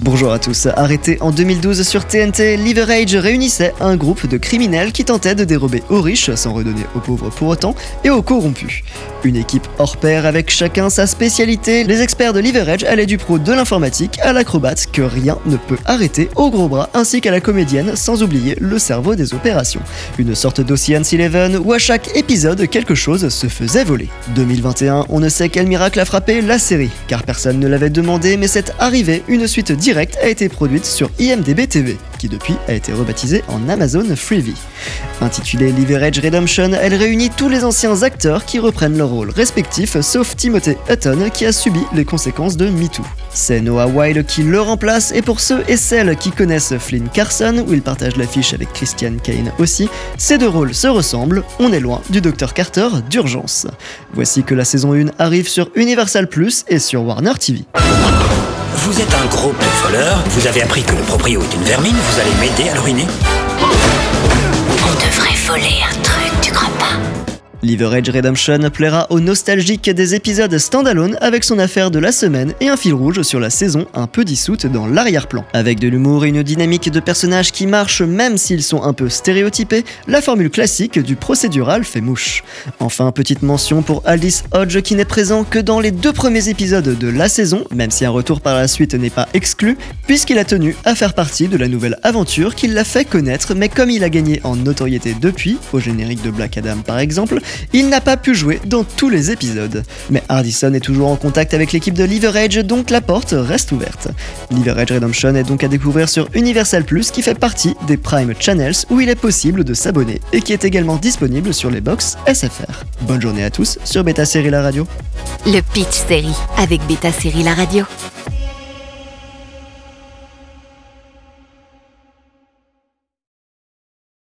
Bonjour à tous. Arrêté en 2012 sur TNT, Liverage réunissait un groupe de criminels qui tentaient de dérober aux riches sans redonner aux pauvres pour autant et aux corrompus. Une équipe hors pair avec chacun sa spécialité, les experts de Liverage allaient du pro de l'informatique à l'acrobate que rien ne peut arrêter, au gros bras ainsi qu'à la comédienne, sans oublier le cerveau des opérations. Une sorte d'Ocean's Eleven où à chaque épisode quelque chose se faisait voler. 2021, on ne sait quel miracle a frappé la série, car personne ne l'avait demandé, mais c'est arrivé, une suite directe a été produite sur IMDB TV, qui depuis a été rebaptisée en Amazon Freevee. Intitulée Leverage Redemption, elle réunit tous les anciens acteurs qui reprennent leur rôle respectifs, sauf Timothée Hutton qui a subi les conséquences de MeToo. C'est Noah Wilde qui le remplace, et pour ceux et celles qui connaissent Flynn Carson, où il partage l'affiche avec Christian Kane aussi, ces deux rôles se ressemblent, on est loin du Dr Carter d'urgence. Voici que la saison 1 arrive sur Universal Plus et sur Warner TV. Vous avez appris que le proprio est une vermine, vous allez m'aider à le ruiner. On devrait voler un Leverage Redemption plaira aux nostalgiques des épisodes standalone avec son affaire de la semaine et un fil rouge sur la saison un peu dissoute dans l'arrière-plan. Avec de l'humour et une dynamique de personnages qui marchent même s'ils sont un peu stéréotypés, la formule classique du procédural fait mouche. Enfin, petite mention pour Aldis Hodge qui n'est présent que dans les deux premiers épisodes de la saison, même si un retour par la suite n'est pas exclu, puisqu'il a tenu à faire partie de la nouvelle aventure qui l'a fait connaître, mais comme il a gagné en notoriété depuis, au générique de Black Adam par exemple, il n'a pas pu jouer dans tous les épisodes. Mais Hardison est toujours en contact avec l'équipe de Leverage, donc la porte reste ouverte. Leverage Redemption est donc à découvrir sur Universal Plus qui fait partie des Prime Channels où il est possible de s'abonner et qui est également disponible sur les box SFR. Bonne journée à tous sur Beta Série La Radio. Le Pitch Série avec Beta Série La Radio.